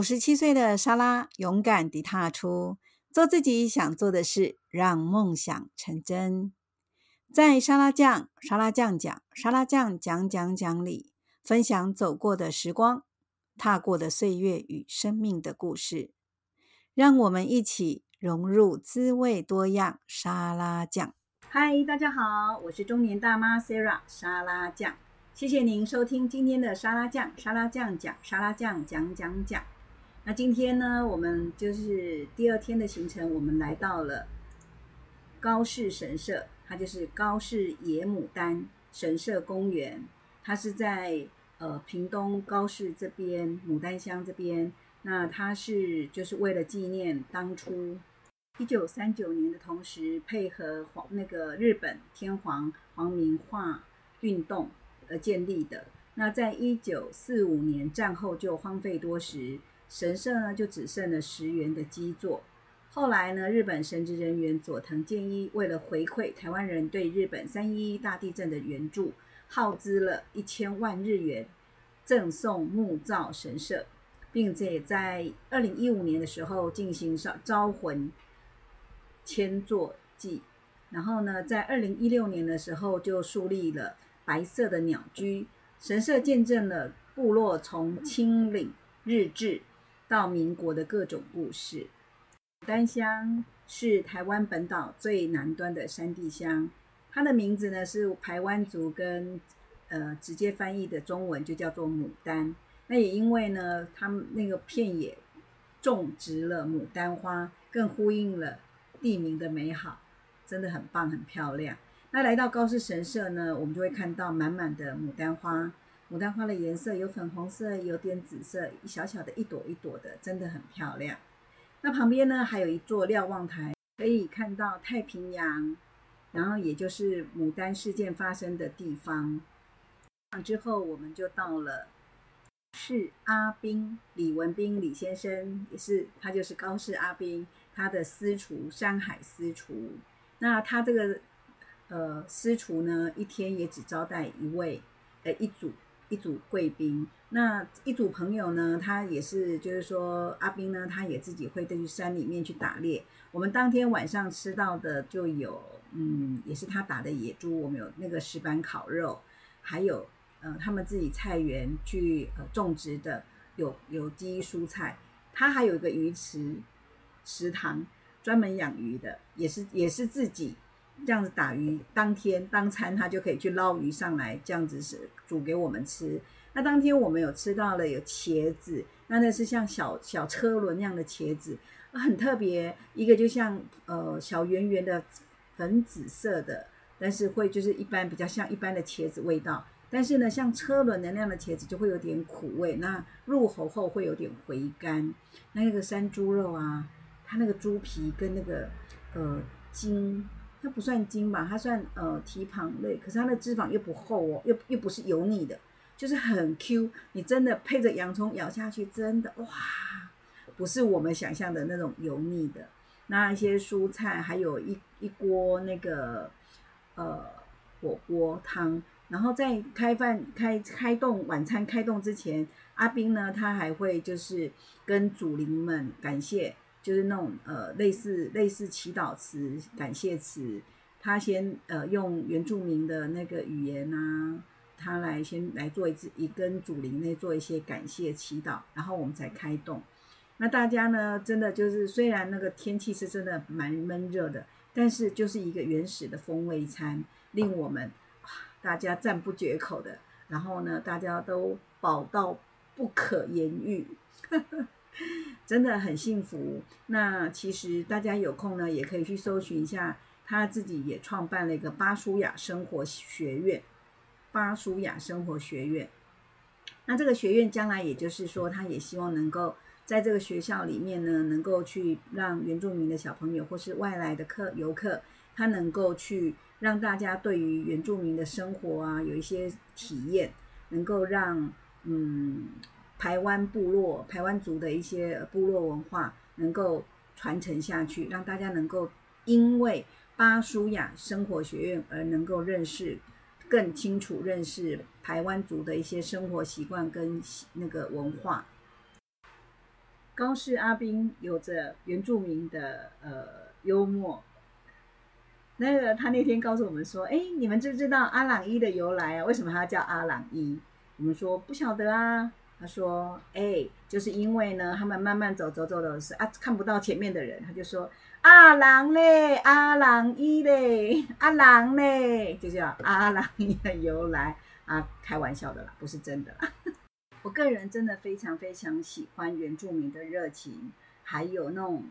五十七岁的莎拉勇敢地踏出，做自己想做的事，让梦想成真。在沙拉酱、沙拉酱讲、沙拉酱讲讲讲里，分享走过的时光、踏过的岁月与生命的故事，让我们一起融入滋味多样沙拉酱。嗨，大家好，我是中年大妈 Sarah 沙拉酱，谢谢您收听今天的沙拉酱、沙拉酱讲、沙拉酱讲讲讲。那今天呢，我们就是第二天的行程，我们来到了高氏神社，它就是高氏野牡丹神社公园，它是在呃屏东高士这边牡丹乡这边。那它是就是为了纪念当初一九三九年的同时，配合皇那个日本天皇皇民化运动而建立的。那在一九四五年战后就荒废多时。神社呢，就只剩了石垣的基座。后来呢，日本神职人员佐藤健一为了回馈台湾人对日本三一一大地震的援助，耗资了一千万日元，赠送木造神社，并且在二零一五年的时候进行招招魂千座祭。然后呢，在二零一六年的时候就树立了白色的鸟居。神社见证了部落从清领日治。到民国的各种故事。牡丹乡是台湾本岛最南端的山地乡，它的名字呢是排湾族跟呃直接翻译的中文就叫做牡丹。那也因为呢，他们那个片野种植了牡丹花，更呼应了地名的美好，真的很棒，很漂亮。那来到高士神社呢，我们就会看到满满的牡丹花。牡丹花的颜色有粉红色，有点紫色，小小的一朵一朵的，真的很漂亮。那旁边呢，还有一座瞭望台，可以看到太平洋，然后也就是牡丹事件发生的地方。之后我们就到了是阿斌李文斌李先生，也是他就是高氏阿斌，他的私厨山海私厨。那他这个呃私厨呢，一天也只招待一位呃一组。一组贵宾，那一组朋友呢，他也是，就是说阿兵呢，他也自己会去山里面去打猎。我们当天晚上吃到的就有，嗯，也是他打的野猪，我们有那个石板烤肉，还有呃他们自己菜园去呃种植的有有机蔬菜。他还有一个鱼池池塘，专门养鱼的，也是也是自己。这样子打鱼，当天当餐他就可以去捞鱼上来，这样子是煮给我们吃。那当天我们有吃到了有茄子，那那是像小小车轮那样的茄子，很特别。一个就像呃小圆圆的粉紫色的，但是会就是一般比较像一般的茄子味道。但是呢，像车轮的那样的茄子就会有点苦味，那入口后会有点回甘。那那个山猪肉啊，它那个猪皮跟那个呃筋。它不算筋吧，它算呃蹄膀类，可是它的脂肪又不厚哦，又又不是油腻的，就是很 Q。你真的配着洋葱咬下去，真的哇，不是我们想象的那种油腻的。那一些蔬菜，还有一一锅那个呃火锅汤，然后在开饭开开动晚餐开动之前，阿兵呢他还会就是跟主灵们感谢。就是那种呃类似类似祈祷词、感谢词，他先呃用原住民的那个语言啊，他来先来做一次，一跟祖灵内做一些感谢祈祷，然后我们才开动。那大家呢，真的就是虽然那个天气是真的蛮闷热的，但是就是一个原始的风味餐，令我们大家赞不绝口的。然后呢，大家都饱到不可言喻。真的很幸福。那其实大家有空呢，也可以去搜寻一下，他自己也创办了一个巴舒雅生活学院。巴舒雅生活学院。那这个学院将来，也就是说，他也希望能够在这个学校里面呢，能够去让原住民的小朋友或是外来的客游客，他能够去让大家对于原住民的生活啊，有一些体验，能够让嗯。台湾部落、台湾族的一些部落文化能够传承下去，让大家能够因为巴舒亚生活学院而能够认识更清楚认识台湾族的一些生活习惯跟那个文化。高氏阿宾有着原住民的呃幽默。那个他那天告诉我们说：“哎，你们知不知道阿朗伊的由来啊？为什么他叫阿朗伊？”我们说不晓得啊。他说：“哎，就是因为呢，他们慢慢走走走的是啊，看不到前面的人，他就说阿郎嘞，阿郎一嘞，阿郎嘞，就叫阿郎一的由来啊，开玩笑的啦，不是真的啦。我个人真的非常非常喜欢原住民的热情，还有那种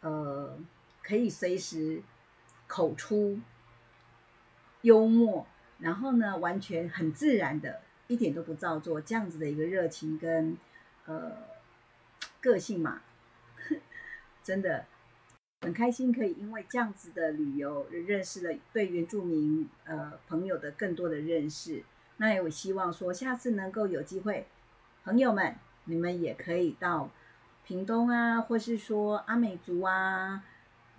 呃，可以随时。”口出幽默，然后呢，完全很自然的，一点都不造作，这样子的一个热情跟呃个性嘛，真的很开心，可以因为这样子的旅游，认识了对原住民呃朋友的更多的认识。那也我希望说，下次能够有机会，朋友们，你们也可以到屏东啊，或是说阿美族啊。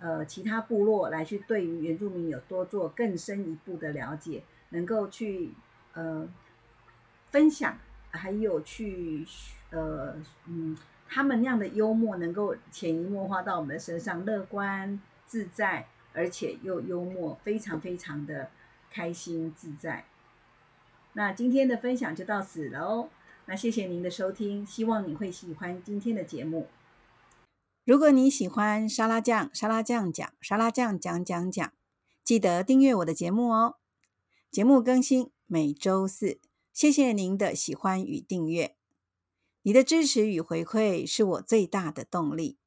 呃，其他部落来去对于原住民有多做更深一步的了解，能够去呃分享，还有去呃嗯，他们那样的幽默能够潜移默化到我们的身上，乐观自在，而且又幽默，非常非常的开心自在。那今天的分享就到此了哦，那谢谢您的收听，希望你会喜欢今天的节目。如果你喜欢沙拉酱，沙拉酱讲，沙拉酱讲讲讲，记得订阅我的节目哦。节目更新每周四，谢谢您的喜欢与订阅，你的支持与回馈是我最大的动力。